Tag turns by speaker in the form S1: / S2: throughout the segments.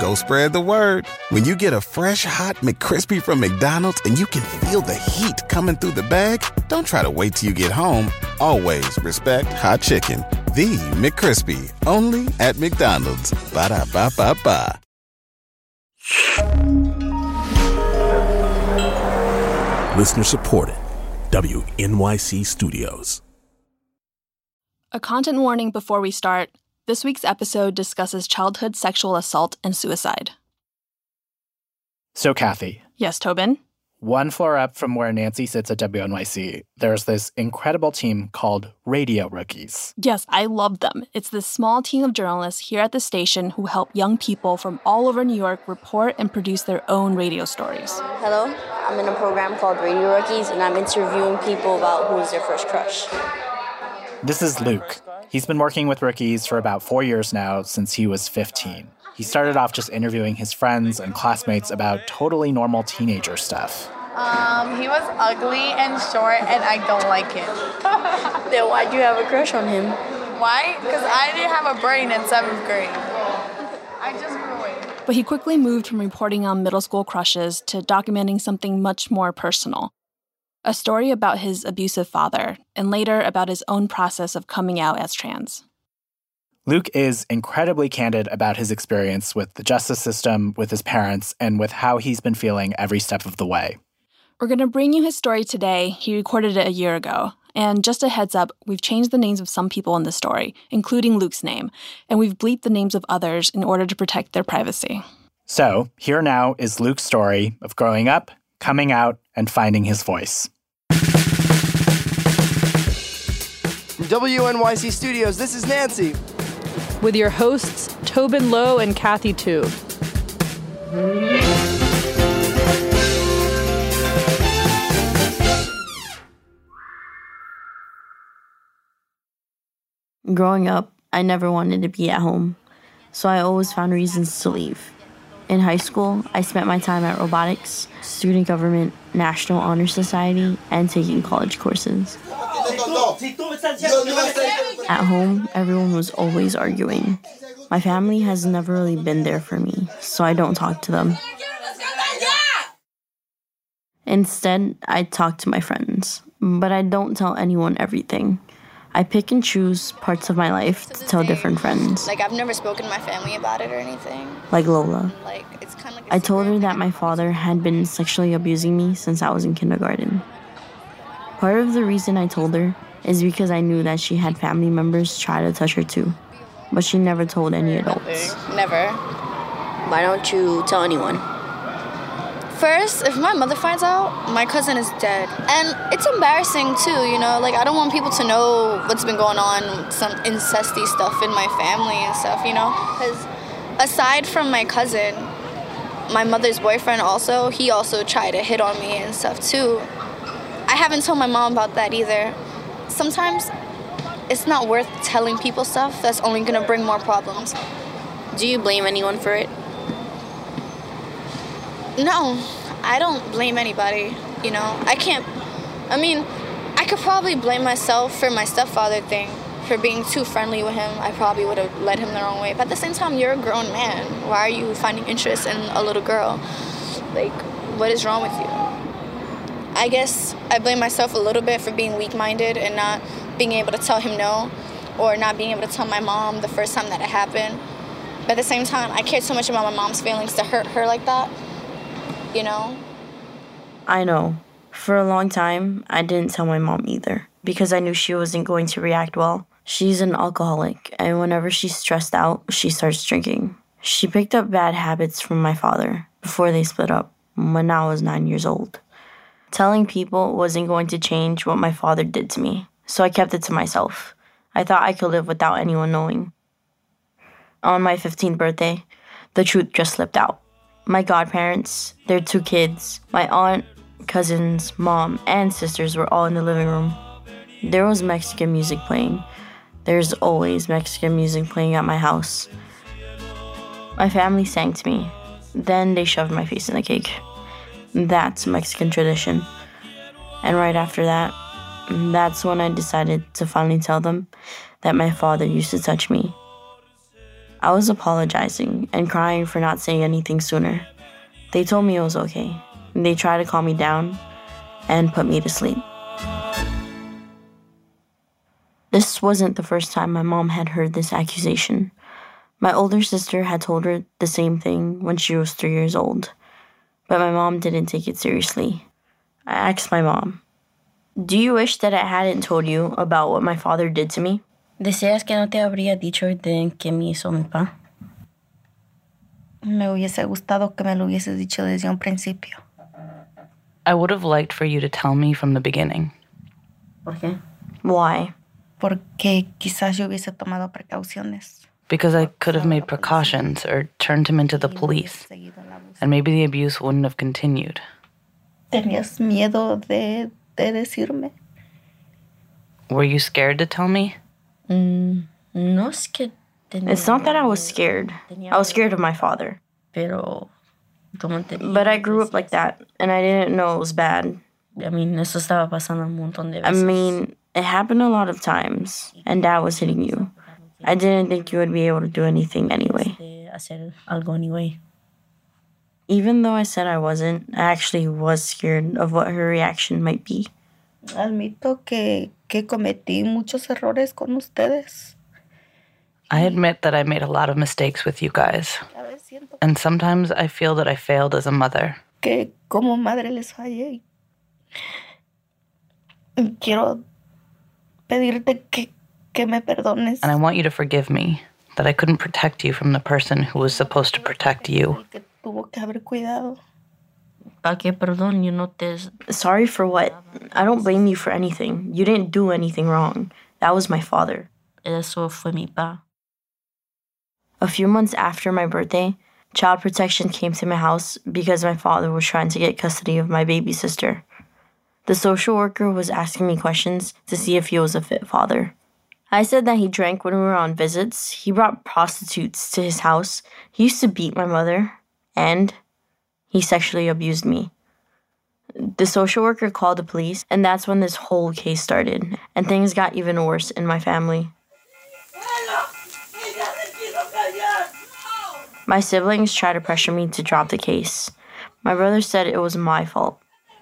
S1: Go spread the word. When you get a fresh hot McCrispy from McDonald's and you can feel the heat coming through the bag, don't try to wait till you get home. Always respect hot chicken. The McCrispy, only at McDonald's. Ba da ba ba ba.
S2: Listener supported. WNYC Studios.
S3: A content warning before we start. This week's episode discusses childhood sexual assault and suicide.
S4: So, Kathy.
S3: Yes, Tobin?
S4: One floor up from where Nancy sits at WNYC, there's this incredible team called Radio Rookies.
S3: Yes, I love them. It's this small team of journalists here at the station who help young people from all over New York report and produce their own radio stories.
S5: Hello, I'm in a program called Radio Rookies, and I'm interviewing people about who's their first crush.
S4: This is Luke. He's been working with rookies for about four years now, since he was 15. He started off just interviewing his friends and classmates about totally normal teenager stuff.
S6: Um, he was ugly and short, and I don't like him.
S5: then why'd you have a crush on him?
S6: Why? Because I didn't have a brain in seventh grade. I just grew it.
S3: But he quickly moved from reporting on middle school crushes to documenting something much more personal a story about his abusive father, and later about his own process of coming out as trans.
S4: Luke is incredibly candid about his experience with the justice system, with his parents, and with how he's been feeling every step of the way.
S3: We're going to bring you his story today. He recorded it a year ago. And just a heads up, we've changed the names of some people in the story, including Luke's name, and we've bleeped the names of others in order to protect their privacy.
S4: So, here now is Luke's story of growing up, coming out, and finding his voice.
S7: WNYC Studios, this is Nancy
S8: with your hosts, Tobin Low and Kathy Tu.
S9: Growing up, I never wanted to be at home, so I always found reasons to leave. In high school, I spent my time at robotics, student government, National Honor Society, and taking college courses. At home, everyone was always arguing. My family has never really been there for me, so I don't talk to them. Instead, I talk to my friends, but I don't tell anyone everything. I pick and choose parts of my life to tell different friends.
S5: Like I've never spoken to my family about it or anything.
S9: Like Lola.
S5: Like it's kind of like
S9: I told her that my father had been sexually abusing me since I was in kindergarten. Part of the reason I told her is because I knew that she had family members try to touch her too, but she never told any adults.
S5: Never. Why don't you tell anyone? First, if my mother finds out, my cousin is dead. And it's embarrassing too, you know? Like, I don't want people to know what's been going on, some incesty stuff in my family and stuff, you know? Because aside from my cousin, my mother's boyfriend also, he also tried to hit on me and stuff too. I haven't told my mom about that either. Sometimes it's not worth telling people stuff that's only gonna bring more problems.
S9: Do you blame anyone for it?
S5: No, I don't blame anybody. You know, I can't. I mean, I could probably blame myself for my stepfather thing, for being too friendly with him. I probably would have led him the wrong way. But at the same time, you're a grown man. Why are you finding interest in a little girl? Like, what is wrong with you? I guess I blame myself a little bit for being weak minded and not being able to tell him no, or not being able to tell my mom the first time that it happened. But at the same time, I care so much about my mom's feelings to hurt her like that you know?
S9: I know. For a long time, I didn't tell my mom either because I knew she wasn't going to react well. She's an alcoholic, and whenever she's stressed out, she starts drinking. She picked up bad habits from my father before they split up when I was nine years old. Telling people wasn't going to change what my father did to me, so I kept it to myself. I thought I could live without anyone knowing. On my 15th birthday, the truth just slipped out. My godparents, their two kids, my aunt, cousins, mom, and sisters were all in the living room. There was Mexican music playing. There's always Mexican music playing at my house. My family sang to me. Then they shoved my face in the cake. That's Mexican tradition. And right after that, that's when I decided to finally tell them that my father used to touch me. I was apologizing and crying for not saying anything sooner. They told me it was okay. They tried to calm me down and put me to sleep. This wasn't the first time my mom had heard this accusation. My older sister had told her the same thing when she was three years old, but my mom didn't take it seriously. I asked my mom, Do you wish that I hadn't told you about what my father did to me?
S10: ¿Deseas que no te habría dicho de que me hizo mi pa?
S11: Me hubiese gustado que me lo hubieses dicho desde un principio.
S12: I would have liked for you to tell me from the beginning.
S10: ¿Por qué?
S9: Why?
S11: Porque quizás yo hubiese tomado precauciones.
S12: Because I could have made precautions or turned him into the police, and maybe the abuse wouldn't have continued.
S11: ¿Tenías miedo de, de decirme?
S12: Were you scared to tell me?
S10: Mm, no es que
S9: It's not that I was scared. I was scared of my father.
S10: Pero,
S9: But I grew up like that, and I didn't know it was bad.
S10: I mean, eso estaba pasando un montón de
S9: I mean, it happened a lot of times, and dad was hitting you. I didn't think you would be able to do anything anyway.
S10: de hacer algo anyway.
S9: Even though I said I wasn't, I actually was scared of what her reaction might be.
S11: Admito que, que cometí muchos errores con ustedes.
S12: I admit that I made a lot of mistakes with you guys. And sometimes I feel that I failed as a mother.
S11: Que como madre les fallé. Quiero pedirte que, que me perdones.
S12: And I want you to forgive me that I couldn't protect you from the person who was supposed to protect you.
S11: Que tuvo que haber cuidado.
S10: ¿Para qué perdón? You no te...
S9: Sorry for what? I don't blame you for anything. You didn't do anything wrong. That was my father.
S10: Eso fue mi pa.
S9: A few months after my birthday, child protection came to my house because my father was trying to get custody of my baby sister. The social worker was asking me questions to see if he was a fit father. I said that he drank when we were on visits, he brought prostitutes to his house, he used to beat my mother, and he sexually abused me. The social worker called the police, and that's when this whole case started, and things got even worse in my family. My siblings tried to pressure me to drop the case. My brother said it was my fault.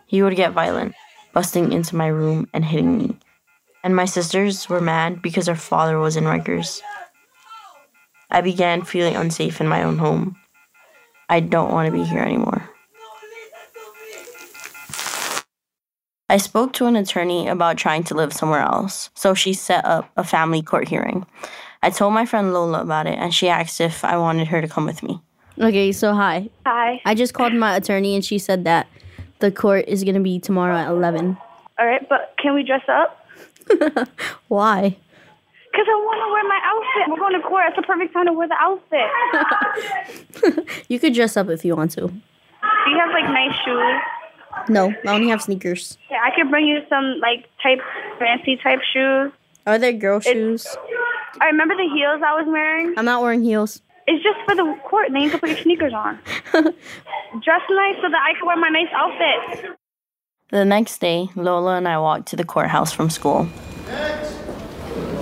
S9: He would get violent, busting into my room and hitting me. And my sisters were mad because our father was in Rikers. I began feeling unsafe in my own home. I don't want to be here anymore. I spoke to an attorney about trying to live somewhere else, so she set up a family court hearing. I told my friend Lola about it, and she asked if I wanted her to come with me.
S8: Okay, so hi.
S13: Hi.
S8: I just called my attorney and she said that the court is going to be tomorrow at 11.
S13: All right, but can we dress up?
S8: Why?
S13: Because I want to wear my outfit. We're going to court. It's the perfect time to wear the outfit.
S8: You could dress up if you want to.
S13: Do you have like nice shoes?
S8: No, I only have sneakers.
S13: Yeah, I could bring you some like type fancy type shoes.
S8: Are there girl shoes?
S13: I remember the heels I was wearing.
S8: I'm not wearing heels.
S13: It's just for the court. Then you can put your sneakers on. Dress nice so that I can wear my nice outfit.
S9: The next day, Lola and I walked to the courthouse from school.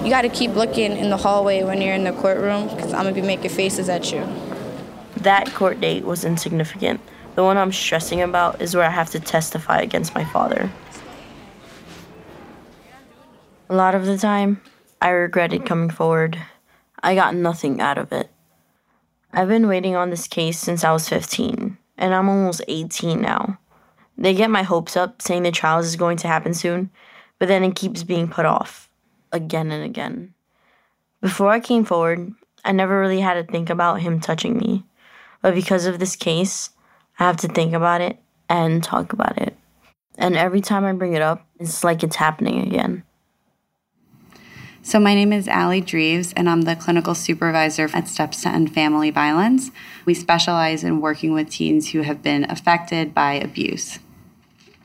S5: You got to keep looking in the hallway when you're in the courtroom because I'm going to be making faces at you.
S9: That court date was insignificant. The one I'm stressing about is where I have to testify against my father. A lot of the time, I regretted coming forward. I got nothing out of it. I've been waiting on this case since I was 15, and I'm almost 18 now. They get my hopes up saying the trials is going to happen soon, but then it keeps being put off again and again. Before I came forward, I never really had to think about him touching me. But because of this case, I have to think about it and talk about it. And every time I bring it up, it's like it's happening again.
S14: So, my name is Allie Dreves, and I'm the clinical supervisor at Steps to End Family Violence. We specialize in working with teens who have been affected by abuse.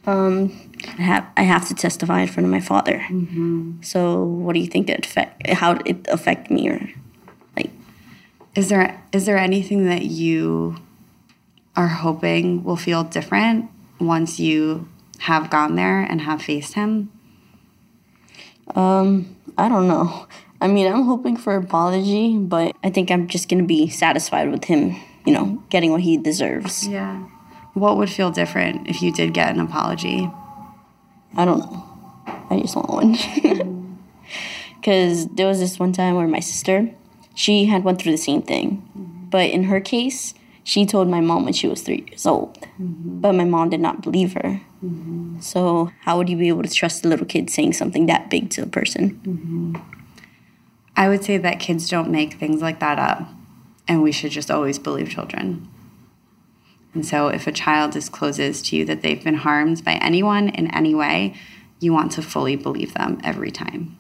S9: Um, I have, I have to testify in front of my father.
S14: Mm-hmm.
S9: So, what do you think it affect? How did it affect me, or like?
S14: Is there is there anything that you are hoping will feel different once you have gone there and have faced him?
S9: Um, I don't know. I mean, I'm hoping for apology, but I think I'm just gonna be satisfied with him, you know, getting what he deserves.
S14: Yeah. What would feel different if you did get an apology?
S9: I don't know. I just want one. Because there was this one time where my sister, she had went through the same thing, but in her case, she told my mom when she was three years old, mm-hmm. but my mom did not believe her. Mm-hmm. So how would you be able to trust a little kid saying something that big to a person? Mm-hmm.
S14: I would say that kids don't make things like that up, and we should just always believe children. And so, if a child discloses to you that they've been harmed by anyone in any way, you want to fully believe them every time.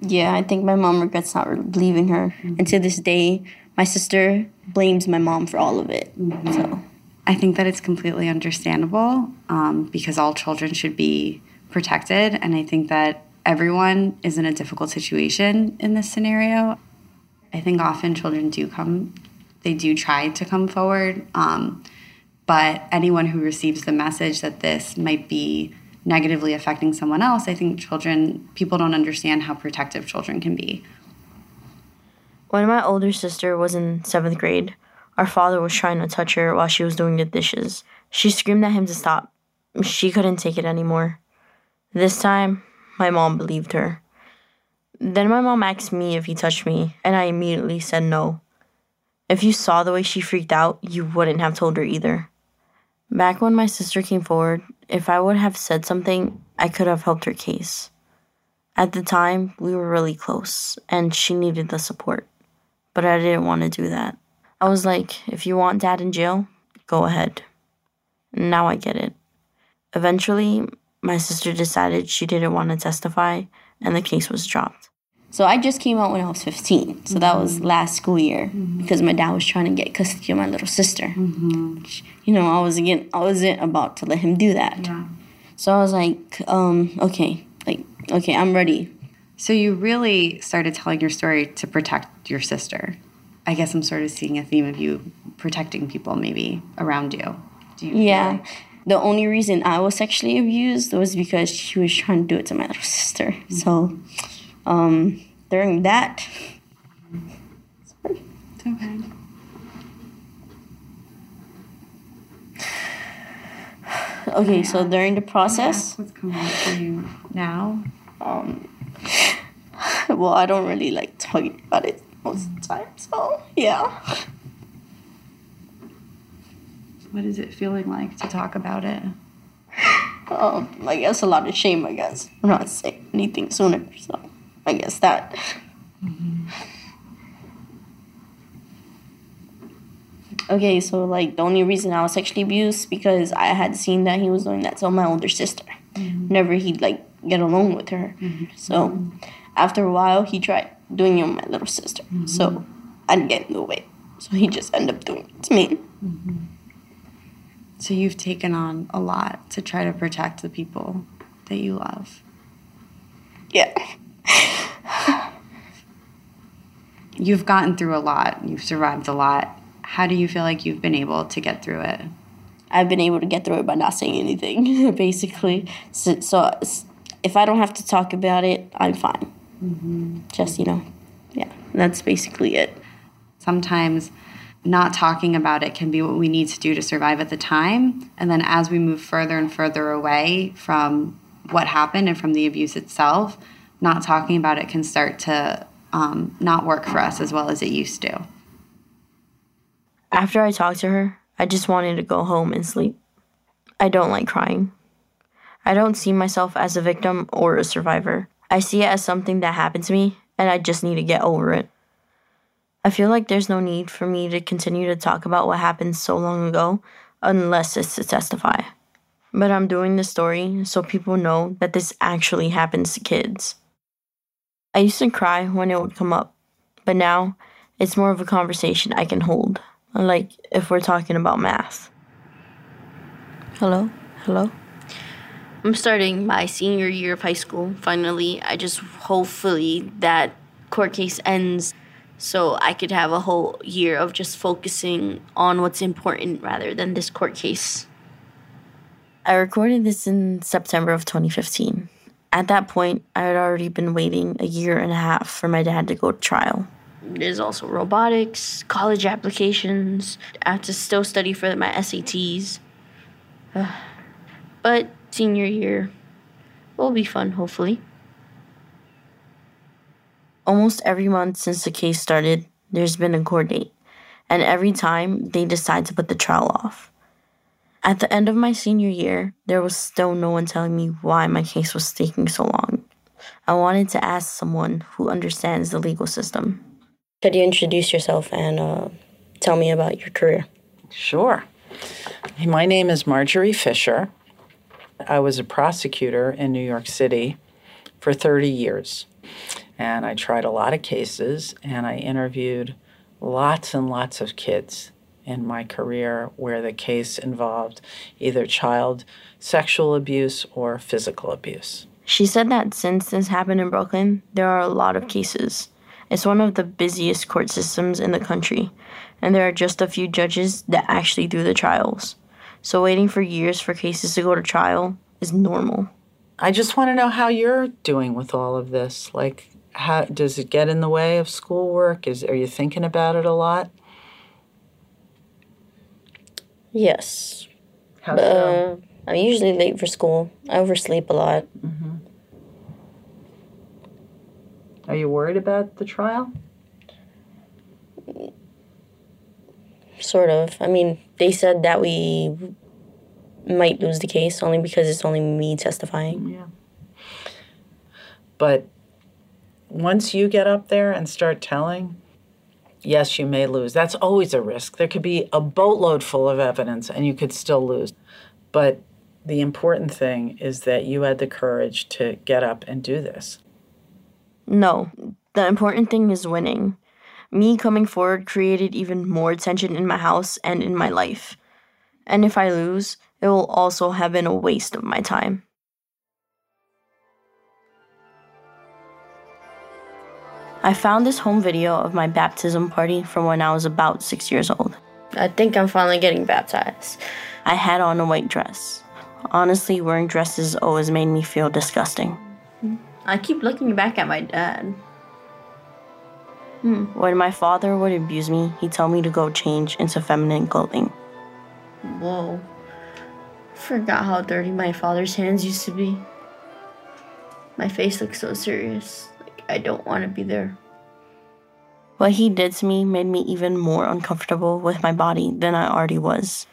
S9: Yeah, I think my mom regrets not believing her. And to this day, my sister blames my mom for all of it. So
S14: I think that it's completely understandable um, because all children should be protected. And I think that everyone is in a difficult situation in this scenario. I think often children do come, they do try to come forward. Um, but anyone who receives the message that this might be negatively affecting someone else, I think children, people don't understand how protective children can be.
S15: When my older sister was in seventh grade, our father was trying to touch her while she was doing the dishes. She screamed at him to stop. She couldn't take it anymore. This time, my mom believed her. Then my mom asked me if he touched me, and I immediately said no. If you saw the way she freaked out, you wouldn't have told her either. Back when my sister came forward, if I would have said something, I could have helped her case. At the time, we were really close, and she needed the support. But I didn't want to do that. I was like, if you want dad in jail, go ahead. Now I get it. Eventually, my sister decided she didn't want to testify, and the case was dropped.
S9: So I just came out when I was 15. So that was mm-hmm. last school year mm-hmm. because my dad was trying to get custody of my little sister. Mm-hmm. Which, You know, I was again, I wasn't about to let him do that.
S14: Yeah.
S9: So I was like, um, okay, like, okay, I'm ready.
S14: So you really started telling your story to protect your sister. I guess I'm sort of seeing a theme of you protecting people maybe around you. Do you
S9: Yeah.
S14: like-
S9: The only reason I was sexually abused was because she was trying to do it to my little sister. So, um, during that,
S14: It's okay.
S9: okay, so during the process,
S14: What's coming up for you now?
S9: um, well, I don't really like talking about it most of the time. So, yeah.
S14: What is it feeling like to talk about it?
S9: Um, I guess a lot of shame, I guess. I'm not saying anything sooner, so I guess that. Okay, so like the only reason I was sexually abused because I had seen that he was doing that to my older sister. Mm-hmm. Whenever he'd like get alone with her. Mm-hmm. So after a while, he tried doing it on my little sister. Mm-hmm. So I'd get in the way. So he just ended up doing it to me.
S14: So you've taken on a lot to try to protect the people that you love.
S9: Yeah.
S14: You've gotten through a lot. You've survived a lot. How do you feel like you've been able to get through it?
S9: I've been able to get through it by not saying anything, basically. So, so if I don't have to talk about it, I'm fine. Mm-hmm. Just, you know, yeah, that's basically it.
S14: Sometimes not talking about it can be what we need to do to survive at the time. And then as we move further and further away from what happened and from the abuse itself, not talking about it can start to um, not work for us as well as it used to.
S15: After I talked to her, I just wanted to go home and sleep. I don't like crying. I don't see myself as a victim or a survivor. I see it as something that happened to me, and I just need to get over it. I feel like there's no need for me to continue to talk about what happened so long ago unless it's to testify. But I'm doing this story so people know that this actually happens to kids.
S9: I used to cry when it would come up, but now it's more of a conversation I can hold, like if we're talking about math. Hello? Hello?
S8: I'm starting my senior year of high school. Finally, I just hopefully that court case ends so I could have a whole year of just focusing on what's important rather than this court case.
S9: I recorded this in September of 2015. At that point, I had already been waiting a year and a half for my dad to go to trial.
S8: There's also robotics, college applications. I have to still study for my SATs. But senior year will be fun, hopefully.
S9: Almost every month since the case started, there's been a court date, and every time they decide to put the trial off. At the end of my senior year, there was still no one telling me why my case was taking so long. I wanted to ask someone who understands the legal system.
S8: Could you introduce yourself and uh, tell me about your career?
S16: Sure. My name is Marjorie Fisher. I was a prosecutor in New York City for 30 years. And I tried a lot of cases and I interviewed lots and lots of kids in my career where the case involved either child sexual abuse or physical abuse.
S9: She said that since this happened in Brooklyn, there are a lot of cases. It's one of the busiest court systems in the country, and there are just a few judges that actually do the trials. So waiting for years for cases to go to trial is normal.
S16: I just want to know how you're doing with all of this. Like, how does it get in the way of schoolwork? Is are you thinking about it a lot?
S8: Yes.
S16: How
S8: but,
S16: so?
S8: uh, I'm usually late for school. I oversleep a lot.
S16: Mm-hmm. Are you worried about the trial?
S8: Sort of. I mean, they said that we might lose the case only because it's only me testifying.
S16: Yeah. But once you get up there and start telling, yes, you may lose. That's always a risk. There could be a boatload full of evidence and you could still lose. But the important thing is that you had the courage to get up and do this.
S9: No, the important thing is winning. Me coming forward created even more tension in my house and in my life. And if I lose, it will also have been a waste of my time. I found this home video of my baptism party from when I was about six years old.
S8: I think I'm finally getting baptized.
S9: I had on a white dress. Honestly, wearing dresses always made me feel disgusting.
S8: I keep looking back at my dad.
S9: Hmm. When my father would abuse me, he'd tell me to go change into feminine clothing.
S8: Whoa. Forgot how dirty my father's hands used to be. My face looks so serious. Like I don't want to be there.
S9: What he did to me made me even more uncomfortable with my body than I already was.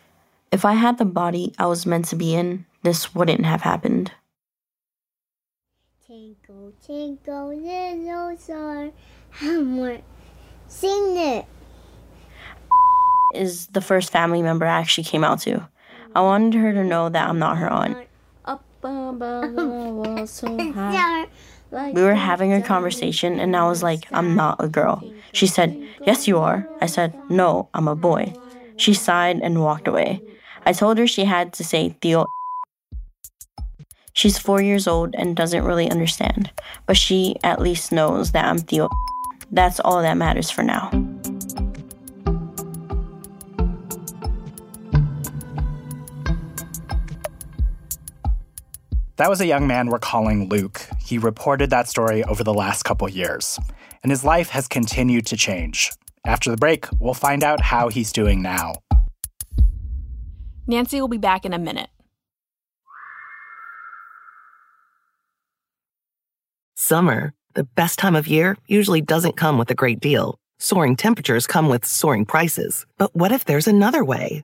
S9: If I had the body I was meant to be in, this wouldn't have happened.
S17: Tinkle, tinkle, little star, how much? Sing it.
S9: Is the first family member I actually came out to. I wanted her to know that I'm not her aunt.
S8: Up above, so high.
S9: We were having a conversation, and I was like, I'm not a girl. She said, Yes, you are. I said, No, I'm a boy. She sighed and walked away. I told her she had to say Theo. She's four years old and doesn't really understand, but she at least knows that I'm Theo. That's all that matters for now.
S4: That was a young man we're calling Luke. He reported that story over the last couple years, and his life has continued to change. After the break, we'll find out how he's doing now.
S3: Nancy will be back in a minute.
S18: Summer, the best time of year, usually doesn't come with a great deal. Soaring temperatures come with soaring prices. But what if there's another way?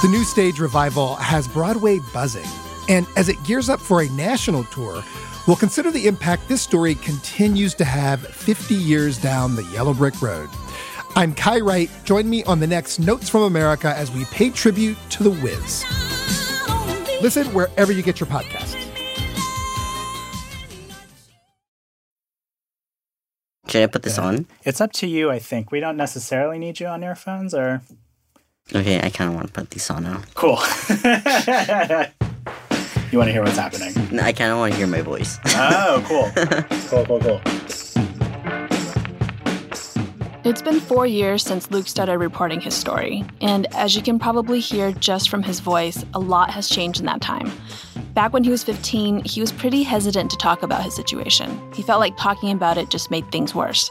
S19: The new stage revival has Broadway buzzing. And as it gears up for a national tour, we'll consider the impact this story continues to have 50 years down the yellow brick road. I'm Kai Wright. Join me on the next Notes from America as we pay tribute to The Wiz. Listen wherever you get your podcasts.
S20: Should I put this on?
S4: It's up to you, I think. We don't necessarily need you on earphones or.
S20: Okay, I kind of want to put these on now.
S4: Cool. you want to hear what's happening?
S20: No, I kind of want to hear my voice.
S4: Oh, cool. cool, cool, cool.
S3: It's been four years since Luke started reporting his story, and as you can probably hear just from his voice, a lot has changed in that time. Back when he was 15, he was pretty hesitant to talk about his situation. He felt like talking about it just made things worse.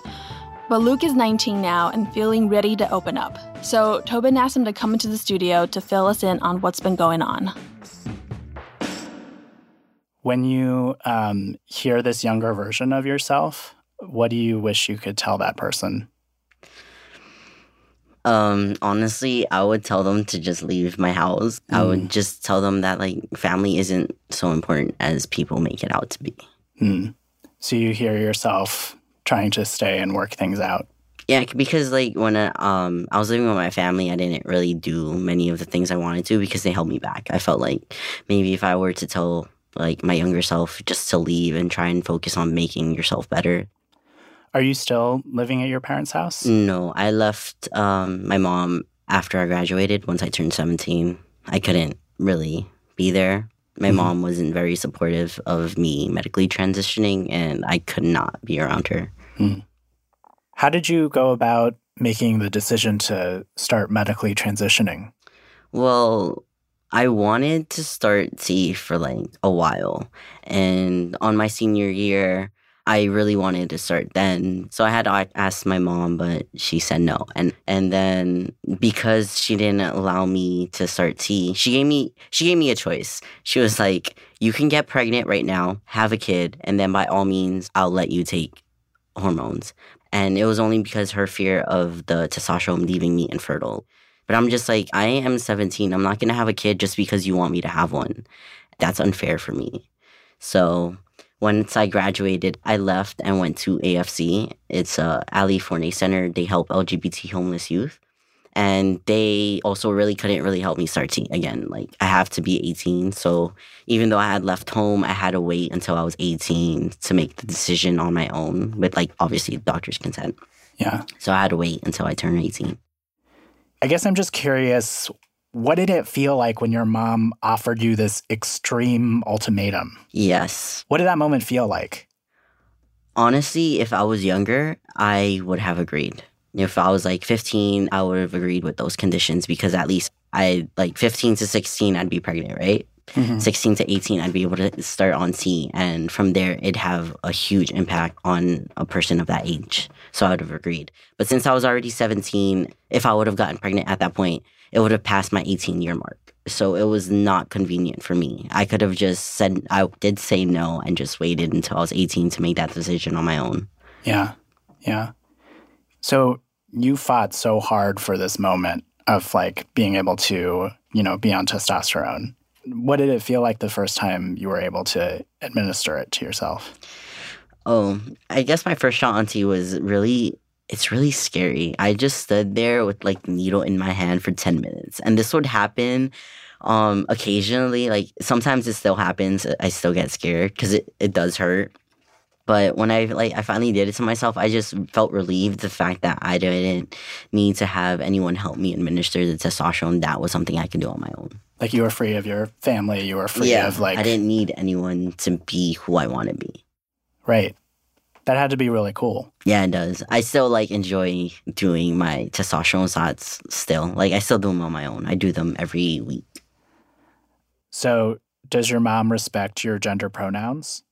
S3: But Luke is 19 now and feeling ready to open up. So Tobin asked him to come into the studio to fill us in on what's been going on.
S4: When you um, hear this younger version of yourself, what do you wish you could tell that person?
S20: Um, honestly, I would tell them to just leave my house. I would just tell them that like family isn't so important as people make it out to be.
S4: Hmm. So you hear yourself trying to stay and work things out.
S20: Yeah, because like when I, um I was living with my family, I didn't really do many of the things I wanted to because they held me back. I felt like maybe if I were to tell like my younger self just to leave and try and focus on making yourself better.
S4: Are you still living at your parents' house?
S20: No, I left um my mom after I graduated once I turned 17. I couldn't really be there. My
S4: Mhm.
S20: mom wasn't very supportive of me medically transitioning and I could not be around her. Hmm.
S4: How did you go about making the decision to start medically transitioning?
S20: Well, I wanted to start T for like a while. And on my senior year, I really wanted to start then. So I had to ask my mom, but she said no. And and then because she didn't allow me to start T, she gave me she gave me a choice. She was like, "You can get pregnant right now, have a kid, and then by all means, I'll let you take hormones." And it was only because her fear of the testosterone leaving me infertile. But I'm just like, I am 17. I'm not going to have a kid just because you want me to have one. That's unfair for me. So once I graduated, I left and went to AFC. It's uh, a Ali Forney Center. They help LGBT homeless youth. And they also really couldn't really help me start T again. Like I have to be 18. So even though I had left home, I had to wait until I was 18 to make the decision on my own with like obviously doctor's consent.
S4: Yeah.
S20: So I had to wait until I turned 18.
S4: I guess I'm just curious what did it feel like when your mom offered you this extreme ultimatum?
S20: Yes.
S4: What did that moment feel like?
S20: Honestly, if I was younger, I would have agreed. If I was like 15, I would have agreed with those conditions because at least I like 15 to 16, I'd be pregnant, right?
S4: Mhm.
S20: 16 to 18, I'd be able to start on T. And from there, it'd have a huge impact on a person of that age. So I would have agreed. But since I was already 17, if I would have gotten pregnant at that point, it would have passed my 18 year mark. So it was not convenient for me. I could have just said, I did say no and just waited until I was 18 to make that decision on my own.
S4: Yeah. Yeah. So you fought so hard for this moment of like being able to, you know, be on testosterone. What did it feel like the first time you were able to administer it to yourself?
S20: Oh, I guess my first shot on T was really it's really scary. I just stood there with like the needle in my hand for 10 minutes. And this would happen um occasionally. Like sometimes it still happens. I still get scared because it, it does hurt. But when I like I finally did it to myself, I just felt relieved the fact that I didn't need to have anyone help me administer the testosterone. That was something I could do on my own.
S4: Like you were free of your family, you were free
S20: yeah,
S4: of like
S20: I didn't need anyone to be who I want to be.
S4: Right. That had to be really cool.
S20: Yeah, it does. I still like enjoy doing my testosterone shots still. Like I still do them on my own. I do them every week.
S4: So, does your mom respect your gender pronouns?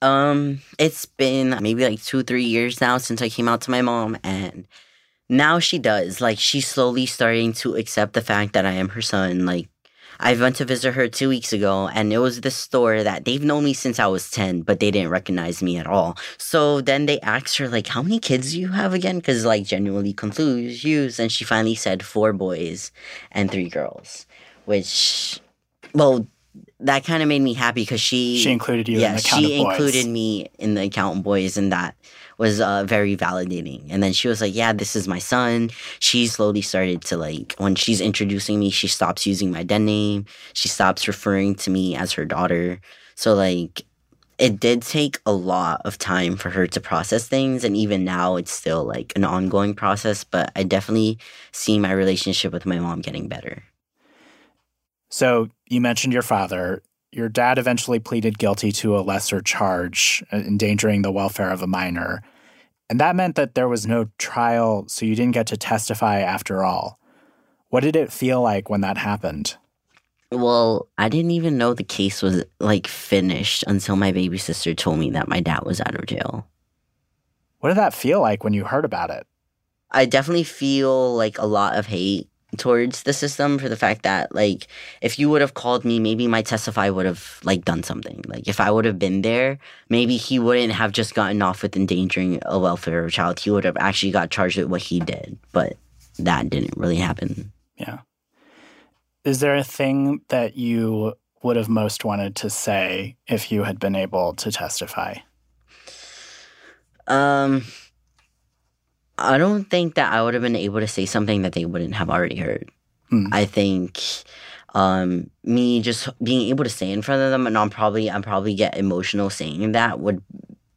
S20: Um, it's been maybe like two, three years now since I came out to my mom, and now she does. Like she's slowly starting to accept the fact that I am her son. Like I went to visit her two weeks ago, and it was this store that they've known me since I was 10, but they didn't recognize me at all. So then they asked her, like, how many kids do you have again? Because, like, genuinely confused. And she finally said four boys and three girls, which, well, that kind of made me happy because she
S4: She included you
S20: yeah
S4: in the
S20: she included me in the accountant boys and that was uh, very validating. And then she was like yeah this is my son. She slowly started to like when she's introducing me she stops using my dead name. She stops referring to me as her daughter. So like it did take a lot of time for her to process things and even now it's still like an ongoing process but i definitely see my relationship with my mom getting better
S4: So you mentioned your father. Your dad eventually pleaded guilty to a lesser charge, uh, endangering the welfare of a minor. And that meant that there was no trial, so you didn't get to testify after all. What did it feel like when that happened?
S20: Well, I didn't even know the case was like finished until my baby sister told me that my dad was out of jail.
S4: What did that feel like when you heard about it?
S20: I definitely feel like a lot of hate towards the system for the fact that like if you would have called me maybe my testify would have like done something like if i would have been there maybe he wouldn't have just gotten off with endangering a welfare of a child he would have actually got charged with what he did but that didn't really happen
S4: Yeah. Is there a thing that you would have most wanted to say if you had been able to testify?
S20: Um, I don't think that I would have been able to say something that they wouldn't have already heard. I think um me just being able to say in front of them and I'm probably I'm probably get emotional saying that would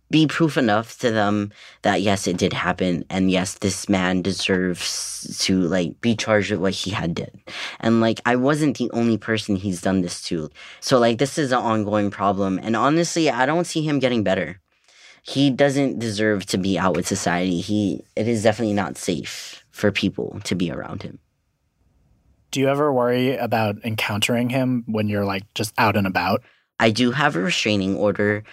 S20: be proof enough to them that yes it did happen and yes this man deserves to like be charged with what he had did. And like i wasn't the only person he's done this to. So like this is an ongoing problem. And honestly i don't see him getting better he doesn't deserve to be out with society he it is definitely not safe for people to be around him
S4: Do you ever worry about encountering him when you're like just out and about?
S20: I do have a restraining order.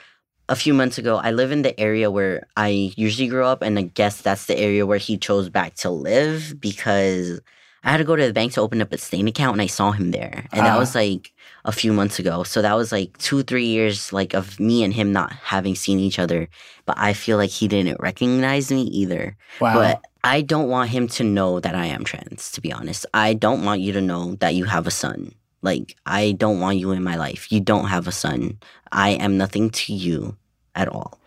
S20: A few months ago, I live in the area where I usually grew up, and I guess that's the area where he chose back to live because I had to go to the bank to open up a stain account, and I saw him there, and that
S4: Ah.
S20: was like a few months ago. So that was like two, three years like of me and him not having seen each other. But I feel like he didn't recognize me either.
S4: Wow.
S20: But I don't want him to know that I am trans. To be honest, I don't want you to know that you have a son. Like, I don't want you in my life. You don't have a son. I am nothing to you at all.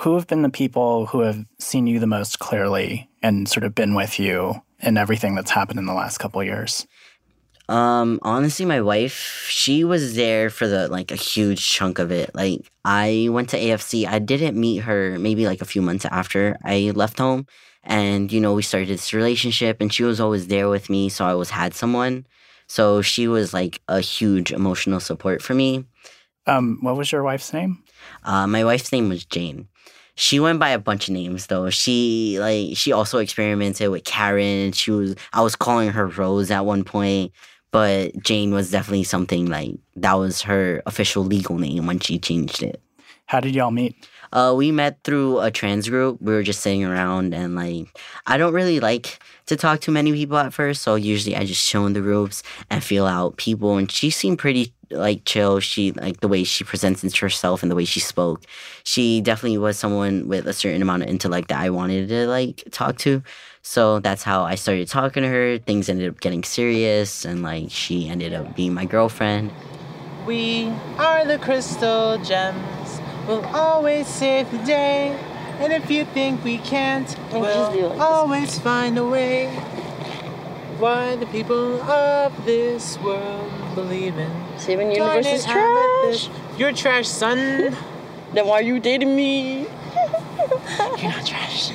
S4: Who have been the people who have seen you the most clearly and sort of been with you in everything that's happened in the last couple of years?
S20: Um, honestly, my wife, she was there for the like a huge chunk of it. Like, I went to AFC. I didn't meet her maybe like a few months after I left home. And, you know, we started this relationship and she was always there with me. So I always had someone. So she was like a huge emotional support for me.
S4: Um, what was your wife's name?
S20: Uh, my wife's name was Jane. She went by a bunch of names though. She like she also experimented with Karen. She was I was calling her Rose at one point, but Jane was definitely something like that was her official legal name when she changed it.
S4: How did y'all meet?
S20: Uh, we met through a trans group. We were just sitting around and like I don't really like to talk to many people at first, so usually I just show in the groups and feel out people. And she seemed pretty like chill. She like the way she presents herself and the way she spoke. She definitely was someone with a certain amount of intellect that I wanted to like talk to. So that's how I started talking to her. Things ended up getting serious, and like she ended up being my girlfriend.
S21: We are the crystal gems. We'll always save the day. And if you think we can't, we'll always find a way. Why the people of this world believe in
S10: Steven Universe is
S21: amethyst. You're trash, son.
S10: then why are you dating me?
S21: You're not trash.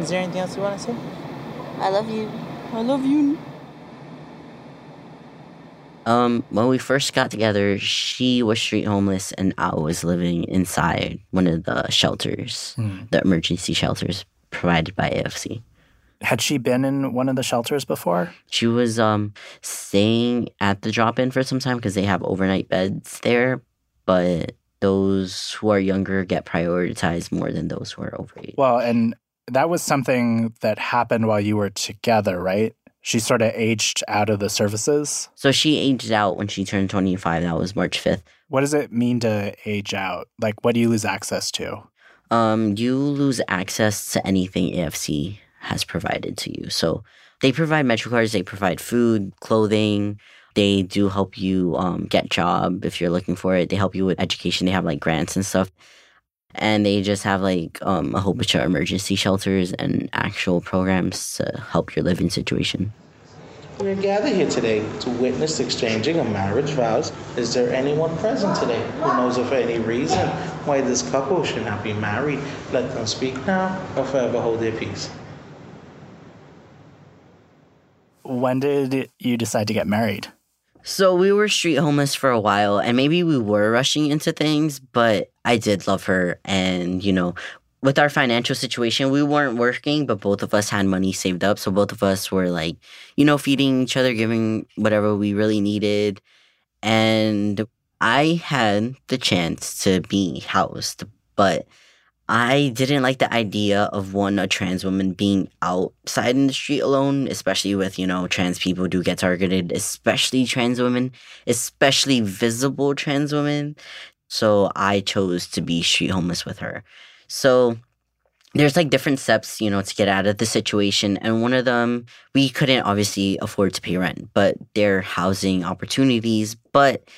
S21: Is there anything else you want to say?
S10: I love you. I love you.
S20: Um, when we first got together, she was street homeless and I was living inside one of the shelters,
S4: Hmm.
S20: the emergency shelters provided by AFC.
S4: Had she been in one of the shelters before?
S20: She was um staying at the drop-in for some time because they have overnight beds there, but those who are younger get prioritized more than those who are over age.
S4: Well, and that was something that happened while you were together, right? She sort of aged out of the services.
S20: So she aged out when she turned 25. That was March 5th.
S4: What does it mean to age out? Like, what do you lose access to?
S20: Um, you lose access to anything AFC has provided to you. So they provide MetroCards, they provide food, clothing. They do help you um, get job if you're looking for it. They help you with education. They have like grants and stuff. And they just have like um, a whole bunch of emergency shelters and actual programs to help your living situation.
S21: We're gathered here today to witness the exchanging of marriage vows. Is there anyone present today who knows of any reason why this couple should not be married? Let them speak now or forever hold their peace.
S4: When did you decide to get married?
S20: So we were street homeless for a while and maybe we were rushing into things, but I did love her. And, you know, with our financial situation, we weren't working, but both of us had money saved up. So both of us were like, you know, feeding each other, giving whatever we really needed. And I had the chance to be housed, but I didn't like the idea of one, a trans woman being outside in the street alone, especially with, you know, trans people do get targeted, especially trans women, especially visible trans women. So I chose to be street homeless with her. So there's like different steps, you know, to get out of the situation. And one of them, we couldn't obviously afford to pay rent, but there are housing opportunities. But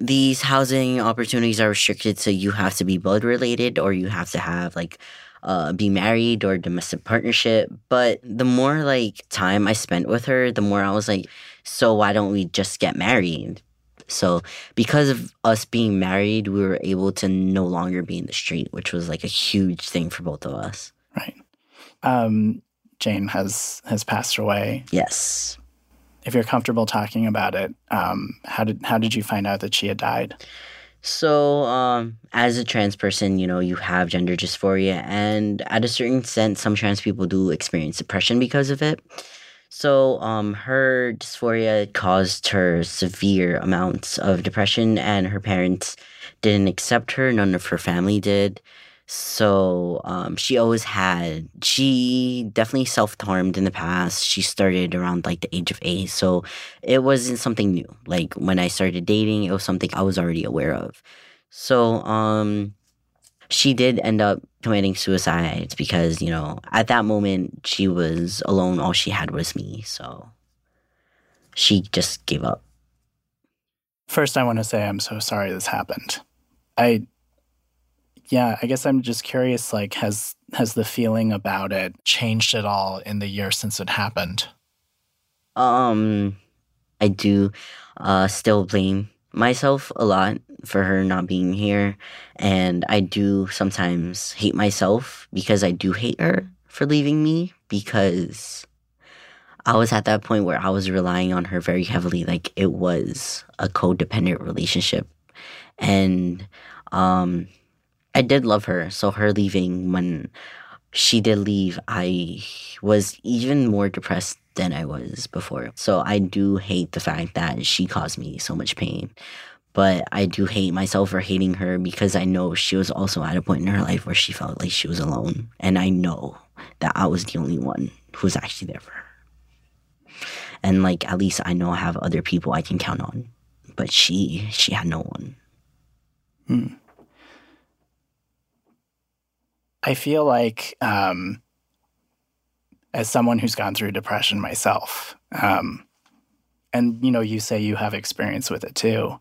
S20: these housing opportunities are restricted so you have to be blood related or you have to have like uh, be married or domestic partnership but the more like time i spent with her the more i was like so why don't we just get married so because of us being married we were able to no longer be in the street which was like a huge thing for both of us
S4: right um jane has has passed away
S20: yes
S4: if you're comfortable talking about it, um, how did how did you find out that she had died?
S20: So, um, as a trans person, you know, you have gender dysphoria, and at a certain extent, some trans people do experience depression because of it. So, um, her dysphoria caused her severe amounts of depression, and her parents didn't accept her. None of her family did. So um, she always had, she definitely self harmed in the past. She started around like the age of eight. So it wasn't something new. Like when I started dating, it was something I was already aware of. So um, she did end up committing suicide because, you know, at that moment she was alone. All she had was me. So she just gave up.
S4: First, I want to say I'm so sorry this happened. I yeah, I guess I'm just curious like has has the feeling about it changed at all in the year since it happened?
S20: Um I do uh still blame myself a lot for her not being here and I do sometimes hate myself because I do hate her for leaving me because I was at that point where I was relying on her very heavily like it was a codependent relationship and um I did love her. So her leaving when she did leave, I was even more depressed than I was before. So I do hate the fact that she caused me so much pain. But I do hate myself for hating her because I know she was also at a point in her life where she felt like she was alone. And I know that I was the only one who was actually there for her. And like at least I know I have other people I can count on. But she she had no one.
S4: Hmm. I feel like, um, as someone who's gone through depression myself, um, and you know, you say you have experience with it too.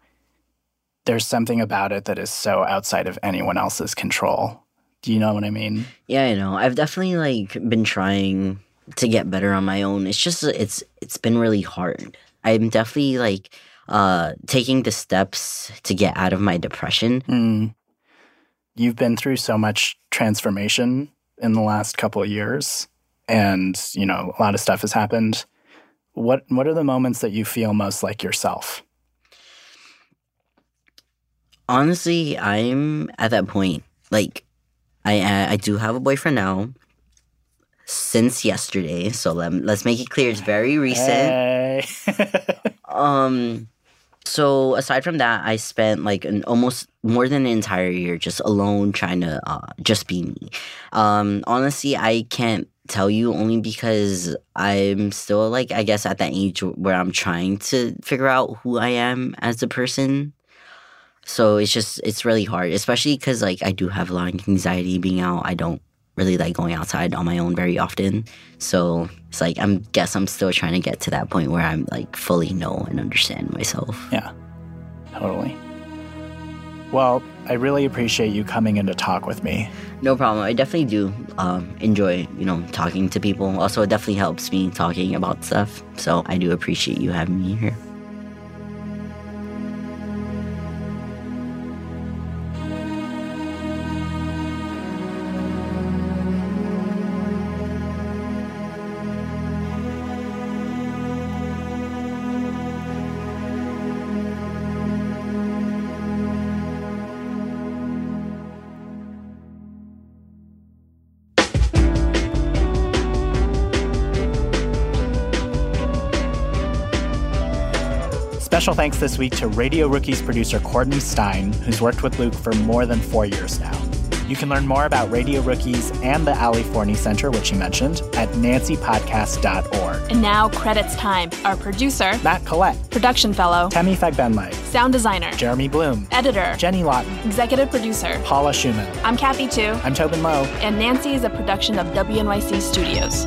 S4: There's something about it that is so outside of anyone else's control. Do you know what I mean?
S20: Yeah, I know. I've definitely like been trying to get better on my own. It's just it's it's been really hard. I'm definitely like uh taking the steps to get out of my depression.
S4: Mm you've been through so much transformation in the last couple of years and you know a lot of stuff has happened what what are the moments that you feel most like yourself
S20: honestly i'm at that point like i i do have a boyfriend now since yesterday so let, let's make it clear it's very recent
S4: hey.
S20: um so aside from that, I spent like an almost more than an entire year just alone trying to uh, just be me. Um, honestly, I can't tell you only because I'm still like I guess at that age where I'm trying to figure out who I am as a person. So it's just it's really hard, especially because like I do have a lot of anxiety being out. I don't really like going outside on my own very often. So it's like I'm guess I'm still trying to get to that point where I'm like fully know and understand myself.
S4: Yeah, totally. Well, I really appreciate you coming in to talk with me.
S20: No problem. I definitely do um, enjoy, you know, talking to people. Also, it definitely helps me talking about stuff. So I do appreciate you having me here.
S4: Special thanks this week to Radio Rookies producer Courtney Stein, who's worked with Luke for more than four years now. You can learn more about Radio Rookies and the Ali Forney Center, which he mentioned, at nancypodcast.org.
S3: And now, credits time. Our producer,
S4: Matt Collette.
S3: Production fellow,
S4: Temi Fagbenle.
S3: Sound designer,
S4: Jeremy Bloom.
S3: Editor,
S4: Jenny Lawton.
S3: Executive producer,
S4: Paula Szuchman.
S3: I'm Kathy Tu.
S4: I'm Tobin Low.
S3: And Nancy is a production of WNYC Studios.